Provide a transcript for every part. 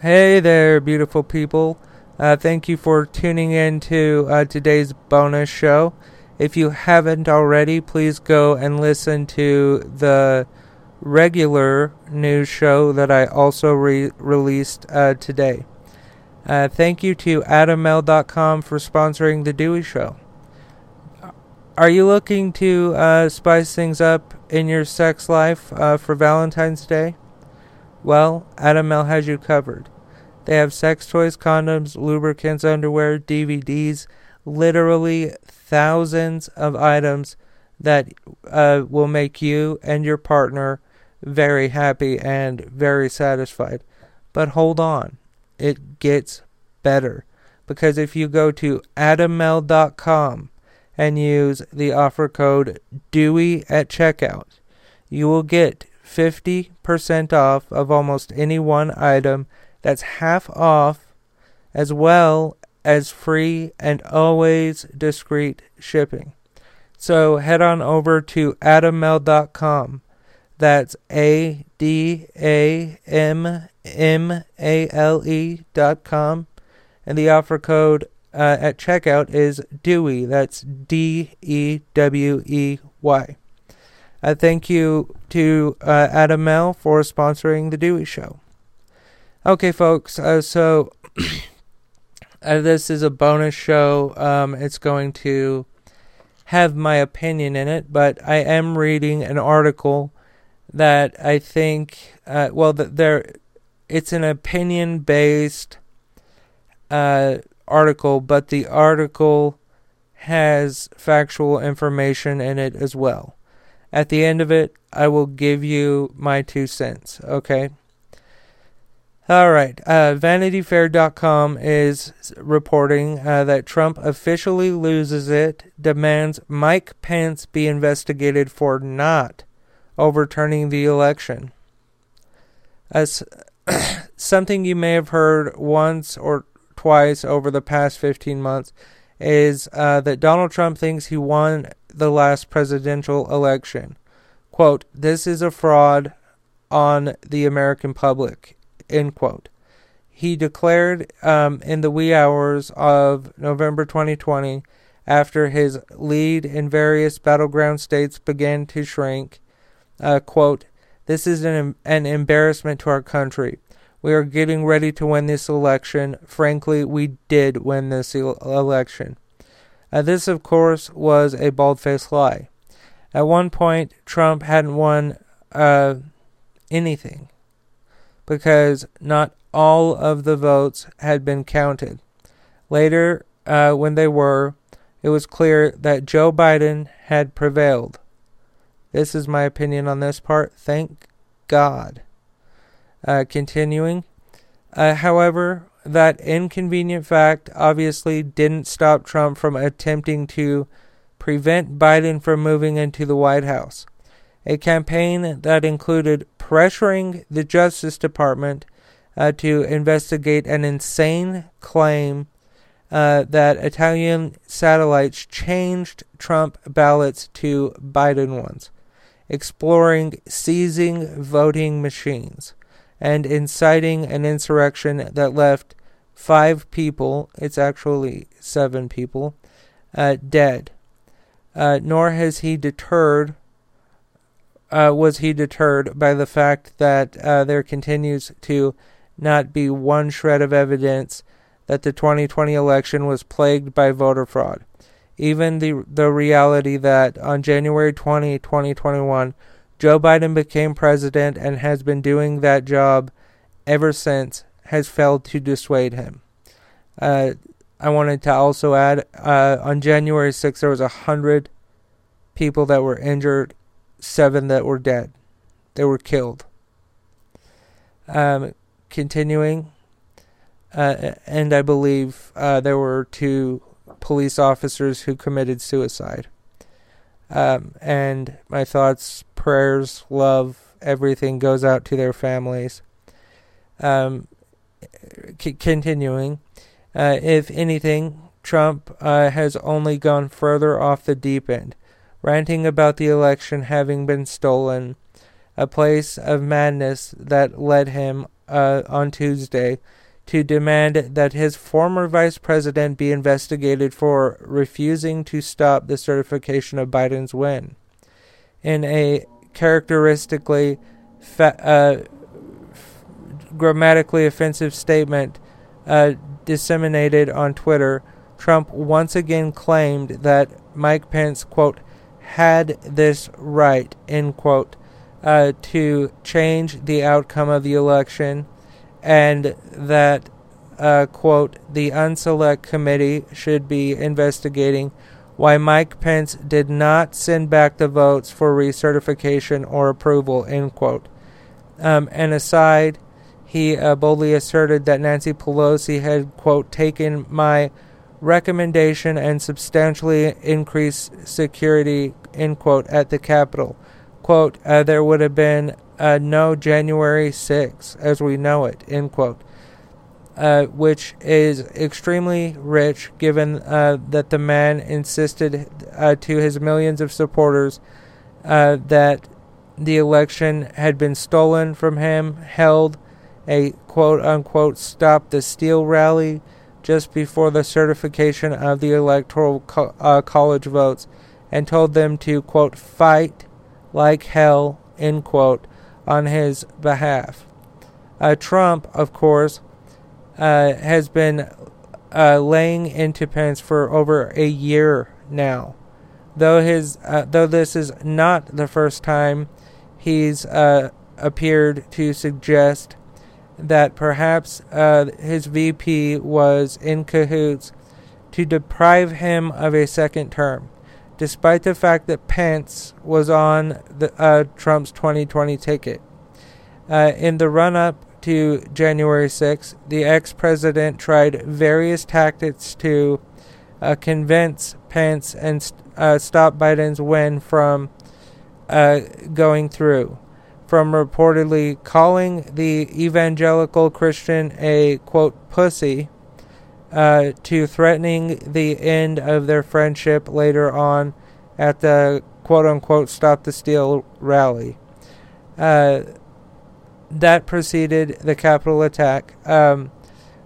Hey there, beautiful people. Uh, thank you for tuning in to uh, today's bonus show. If you haven't already, please go and listen to the regular news show that I also re- released uh, today. Uh, thank you to AdamMale.com for sponsoring The Dewey Show. Are you looking to uh, spice things up in your sex life uh, for Valentine's Day? Well, Adam Male has you covered. They have sex toys, condoms, lubricants, underwear, DVDs, literally thousands of items that uh, will make you and your partner very happy and very satisfied. But hold on, it gets better. Because if you go to adammale.com and use the offer code DEWEY at checkout, you will get 50% off of almost any one item that's half off, as well as free and always discreet shipping. So head on over to adammale.com that's A D A M M A L E dot com. And the offer code uh, at checkout is Dewey. That's D E W E Y. Uh, thank you to uh, Adam Male for sponsoring the Dewey Show. Okay, folks. Uh, so uh, this is a bonus show. Um, it's going to have my opinion in it, but I am reading an article that I think, uh, well, there, it's an opinion based uh, article, but the article has factual information in it as well. At the end of it, I will give you my two cents, okay? All right. Uh, VanityFair.com is reporting uh, that Trump officially loses it, demands Mike Pence be investigated for not overturning the election. As something you may have heard once or twice over the past 15 months is uh, that Donald Trump thinks he won the last presidential election. Quote, this is a fraud on the American public, end quote. He declared um, in the wee hours of November 2020, after his lead in various battleground states began to shrink, uh, quote, This is an, an embarrassment to our country. We are getting ready to win this election. Frankly, we did win this election. Uh, this, of course, was a bald faced lie. At one point, Trump hadn't won uh, anything because not all of the votes had been counted. Later, uh, when they were, it was clear that Joe Biden had prevailed. This is my opinion on this part. Thank God. Uh, continuing. Uh, however, that inconvenient fact obviously didn't stop Trump from attempting to prevent Biden from moving into the White House. A campaign that included pressuring the Justice Department uh, to investigate an insane claim uh, that Italian satellites changed Trump ballots to Biden ones exploring seizing voting machines, and inciting an insurrection that left five people, it's actually seven people, uh, dead. Uh, nor has he deterred, uh, was he deterred by the fact that uh, there continues to not be one shred of evidence that the 2020 election was plagued by voter fraud even the the reality that on January 20, 2021, Joe Biden became president and has been doing that job ever since has failed to dissuade him. Uh, I wanted to also add uh, on January 6th, there was a hundred people that were injured, seven that were dead. They were killed. Um, continuing, uh, and I believe uh, there were two police officers who committed suicide. Um, and my thoughts, prayers, love, everything goes out to their families. Um, c- continuing, uh, if anything, Trump uh, has only gone further off the deep end, ranting about the election having been stolen, a place of madness that led him uh, on Tuesday to demand that his former vice president be investigated for refusing to stop the certification of Biden's win. In a characteristically fa- uh, f- grammatically offensive statement uh, disseminated on Twitter, Trump once again claimed that Mike Pence, quote, had this right, end quote, uh, to change the outcome of the election and that, uh, quote, the Unselect Committee should be investigating why Mike Pence did not send back the votes for recertification or approval, end quote. Um, and aside, he uh, boldly asserted that Nancy Pelosi had, quote, taken my recommendation and substantially increased security, end quote, at the Capitol. Quote, uh, there would have been uh, no January 6 as we know it, end quote. Uh, which is extremely rich given uh, that the man insisted uh, to his millions of supporters uh, that the election had been stolen from him, held a quote unquote stop the steal rally just before the certification of the electoral co- uh, college votes, and told them to quote fight like hell end quote on his behalf. Uh, Trump, of course, uh, has been uh, laying into Pence for over a year now. Though his, uh, though this is not the first time he's uh, appeared to suggest that perhaps uh, his VP was in cahoots to deprive him of a second term despite the fact that Pence was on the, uh, Trump's 2020 ticket. Uh, in the run up to January 6, the ex president tried various tactics to uh, convince Pence and uh, stop Biden's win from uh, going through. From reportedly calling the evangelical Christian a quote pussy uh, to threatening the end of their friendship later on at the quote unquote Stop the Steal rally. Uh, that preceded the Capitol attack. Um,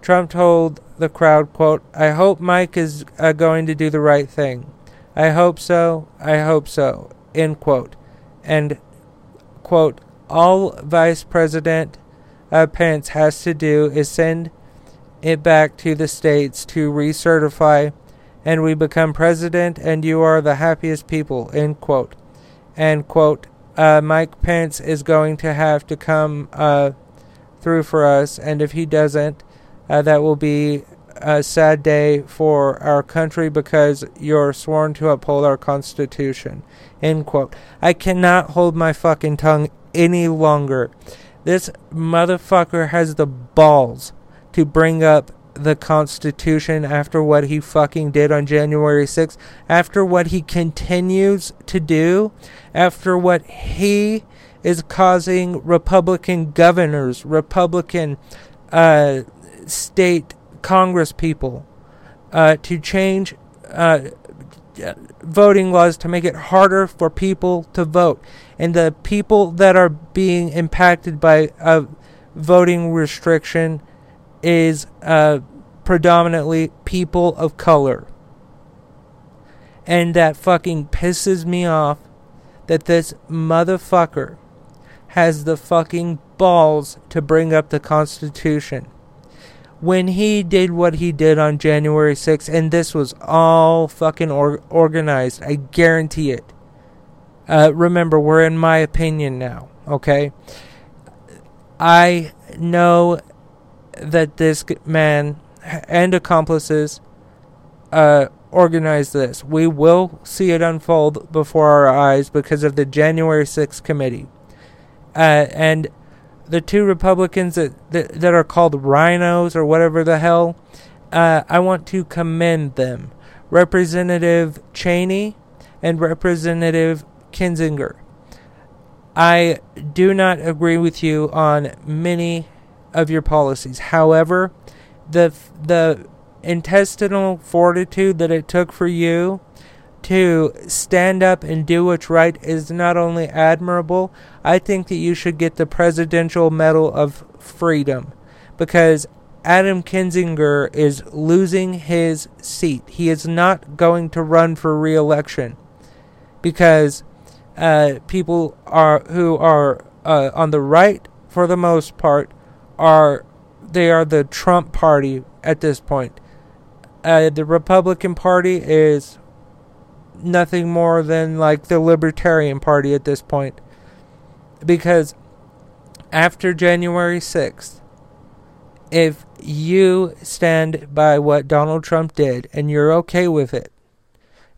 Trump told the crowd, quote, I hope Mike is uh, going to do the right thing. I hope so. I hope so. End quote. And, quote, all Vice President uh, Pence has to do is send it back to the states to recertify, and we become president, and you are the happiest people. End quote. And quote. Uh, Mike Pence is going to have to come uh, through for us, and if he doesn't, uh, that will be a sad day for our country because you're sworn to uphold our Constitution. End quote. I cannot hold my fucking tongue any longer. This motherfucker has the balls to bring up the Constitution after what he fucking did on January 6th, after what he continues to do, after what he is causing Republican governors, Republican uh, state Congress people uh, to change uh, voting laws to make it harder for people to vote. And the people that are being impacted by a voting restriction is uh, predominantly people of color. And that fucking pisses me off that this motherfucker has the fucking balls to bring up the Constitution. When he did what he did on January 6th, and this was all fucking or- organized, I guarantee it. Uh, remember, we're in my opinion now, okay? I know that this man and accomplices uh, organized this. We will see it unfold before our eyes because of the January 6th committee. Uh, and the two Republicans that, that, that, are called RINOs or whatever the hell, uh, I want to commend them. Representative Cheney and Representative Kinzinger. I do not agree with you on many of your policies. However, the the intestinal fortitude that it took for you to stand up and do what's right is not only admirable, I think that you should get the Presidential Medal of Freedom because Adam Kinzinger is losing his seat. He is not going to run for re election because uh, people are who are uh, on the right, for the most part, are they are the Trump party at this point. Uh, the Republican Party is nothing more than like the Libertarian Party at this point. Because after January 6th, if you stand by what Donald Trump did and you're okay with it,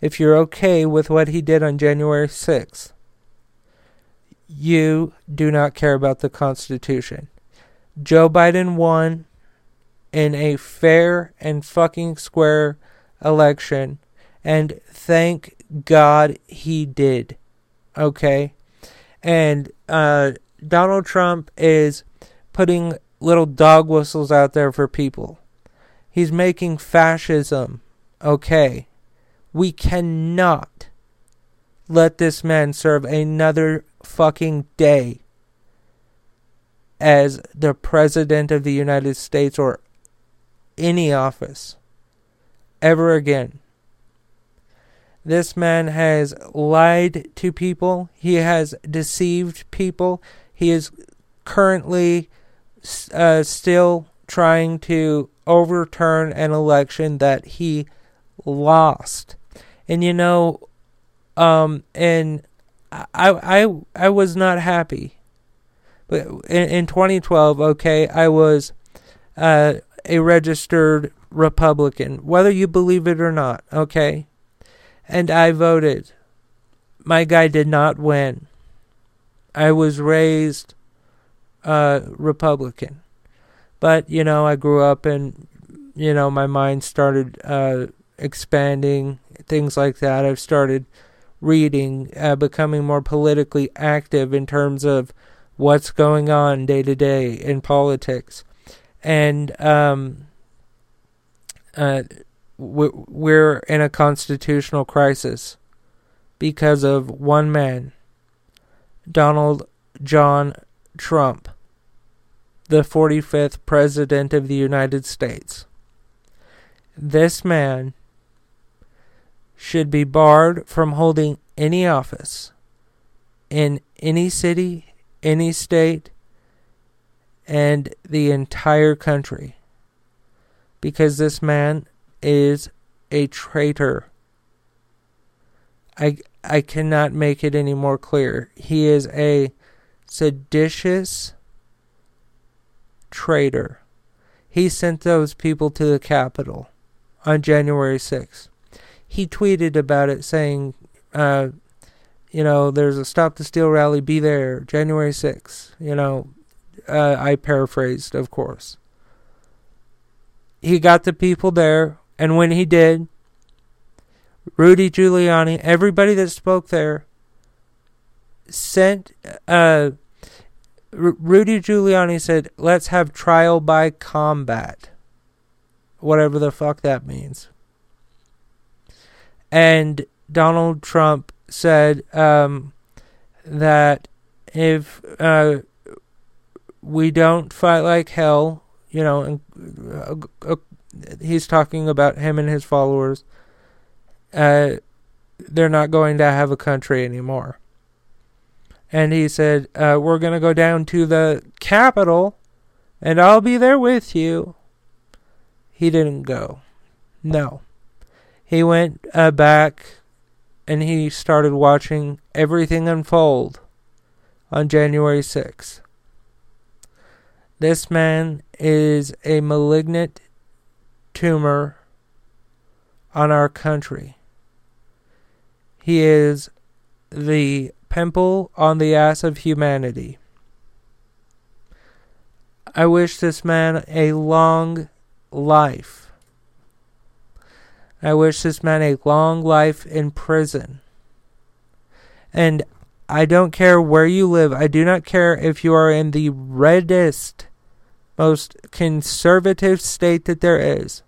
if you're okay with what he did on January 6th, you do not care about the Constitution. Joe Biden won in a fair and fucking square election, and thank God he did. Okay? And uh, Donald Trump is putting little dog whistles out there for people. He's making fascism okay. We cannot let this man serve another fucking day as the President of the United States or any office ever again. This man has lied to people. He has deceived people. He is currently uh, still trying to overturn an election that he lost. And you know, um, and I, I, I was not happy. But in, in 2012, okay, I was uh, a registered Republican, whether you believe it or not, okay? And I voted. My guy did not win. I was raised uh, Republican. But, you know, I grew up and, you know, my mind started uh, expanding, things like that. I've started reading, uh, becoming more politically active in terms of what's going on day to day in politics. And um, uh, we're in a constitutional crisis because of one man, Donald John Trump, the 45th President of the United States. This man should be barred from holding any office in any city, any state, and the entire country because this man is a traitor. I I cannot make it any more clear. He is a seditious traitor. He sent those people to the Capitol on January 6th. He tweeted about it saying, uh, you know, there's a Stop the Steal rally, be there, January 6th. You know, uh, I paraphrased, of course. He got the people there, and when he did, Rudy Giuliani, everybody that spoke there, sent uh, R- Rudy Giuliani said, "Let's have trial by combat." Whatever the fuck that means. And Donald Trump said um, that if uh, we don't fight like hell, you know, and, uh, uh, he's talking about him and his followers. Uh, they're not going to have a country anymore and he said, uh, We're going to go down to the Capitol, and I'll be there with you. He didn't go. No. He went uh, back and he started watching everything unfold on January 6th. This man is a malignant tumor on our country. He is the pimple on the ass of humanity. I wish this man a long life. I wish this man a long life in prison. And I don't care where you live. I do not care if you are in the reddest, most conservative state that there is.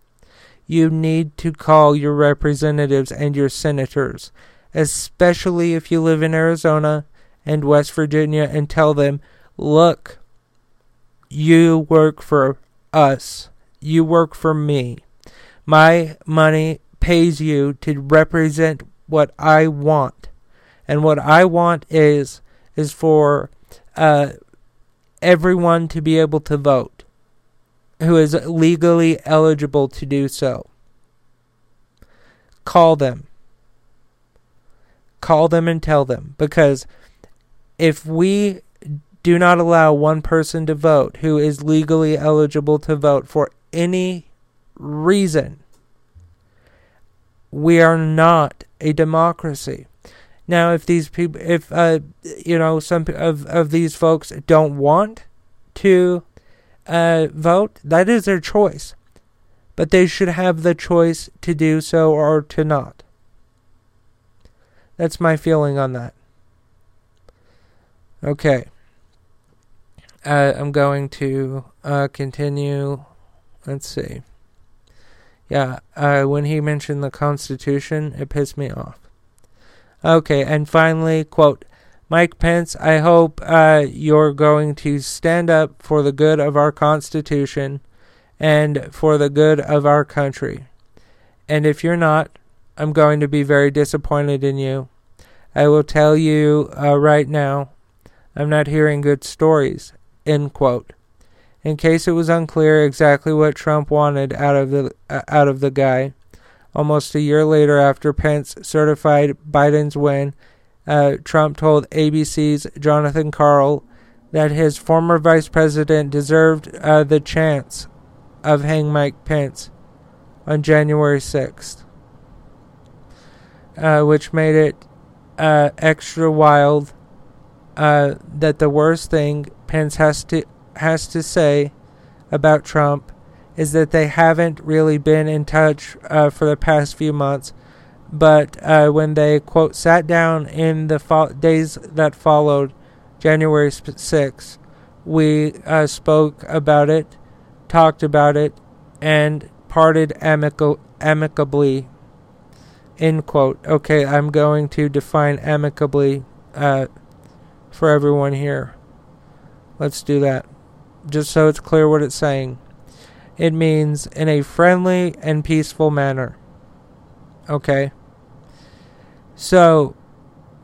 you need to call your representatives and your senators, especially if you live in Arizona and West Virginia, and tell them, look, you work for us, you work for me. My money pays you to represent what I want. And what I want is is for uh, everyone to be able to vote who is legally eligible to do so. Call them. Call them and tell them. Because if we do not allow one person to vote who is legally eligible to vote for any reason, we are not a democracy. Now, if these people, if uh, you know, some of of these folks don't want to uh, vote, that is their choice. But they should have the choice to do so or to not. That's my feeling on that. Okay. Uh, I'm going to uh, continue. Let's see. Yeah, uh, when he mentioned the Constitution, it pissed me off. Okay, and finally, quote, Mike Pence, I hope uh, you're going to stand up for the good of our Constitution and for the good of our country. And if you're not, I'm going to be very disappointed in you. I will tell you uh, right now, I'm not hearing good stories. End quote. In case it was unclear exactly what Trump wanted out of the uh, out of the guy, almost a year later after Pence certified Biden's win, uh, Trump told ABC's Jonathan Karl that his former vice president deserved uh, the chance of hang Mike Pence on January 6th, uh, which made it uh, extra wild uh, that the worst thing Pence has to has to say about Trump is that they haven't really been in touch uh, for the past few months but uh, when they quote sat down in the fo- days that followed January 6th, we uh, spoke about it, talked about it, and parted amico- amicably. End quote. Okay, I'm going to define amicably uh, for everyone here. Let's do that. Just so it's clear what it's saying. It means in a friendly and peaceful manner. Okay. So,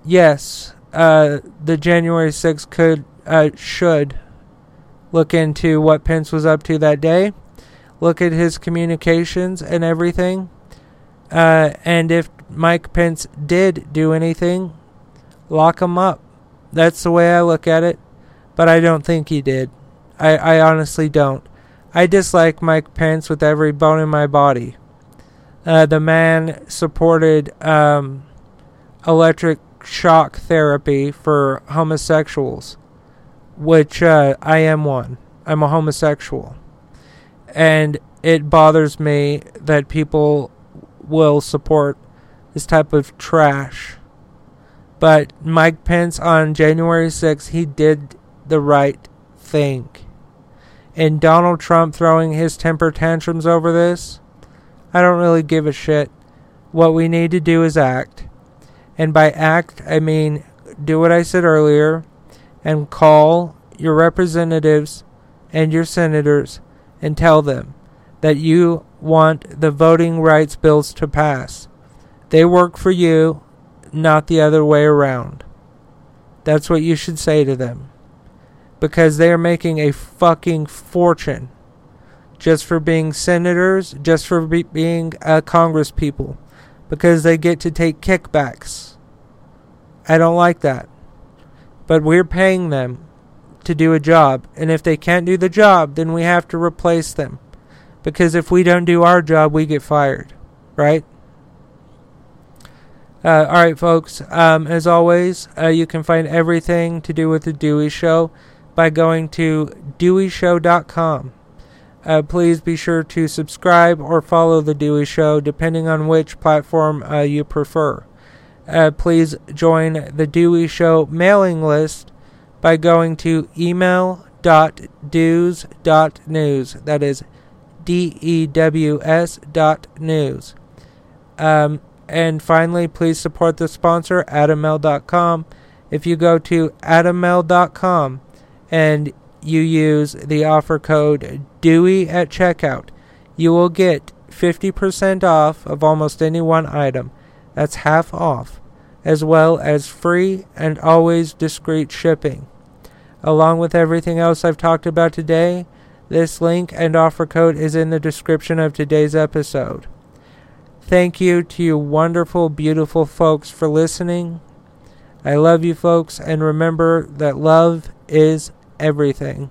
yes, uh, the January 6th could uh, should look into what Pence was up to that day, look at his communications and everything, uh, and if Mike Pence did do anything, lock him up. That's the way I look at it, but I don't think he did. I, I honestly don't. I dislike Mike Pence with every bone in my body. Uh, the man supported um, electric shock therapy for homosexuals, which uh, I am one. I'm a homosexual. And it bothers me that people will support this type of trash. But Mike Pence on January 6th, he did the right thing. And Donald Trump throwing his temper tantrums over this, I don't really give a shit. What we need to do is act. And by act, I mean do what I said earlier and call your representatives and your senators and tell them that you want the voting rights bills to pass. They work for you, not the other way around. That's what you should say to them. Because they are making a fucking fortune just for being senators, just for be- being uh, Congress people because they get to take kickbacks. I don't like that. But we're paying them to do a job, and if they can't do the job, then we have to replace them. Because if we don't do our job, we get fired, right? Uh, all right, folks. Um, as always, uh, you can find everything to do with the Dewey Show by going to DeweyShow.com. Uh, please be sure to subscribe or follow The Dewey Show, depending on which platform uh, you prefer. Uh, please join The Dewey Show mailing list by going to email.dews.news. That is D E W S dot news. Um, and finally, please support the sponsor, AdamMale.com. If you go to AdamMale.com and you use the offer code DEWEY at checkout, you will get 50% off of almost any one item. That's half off, as well as free and always discreet shipping. Along with everything else I've talked about today, this link and offer code is in the description of today's episode. Thank you to you wonderful, beautiful folks for listening. I love you folks, and remember that love is everything.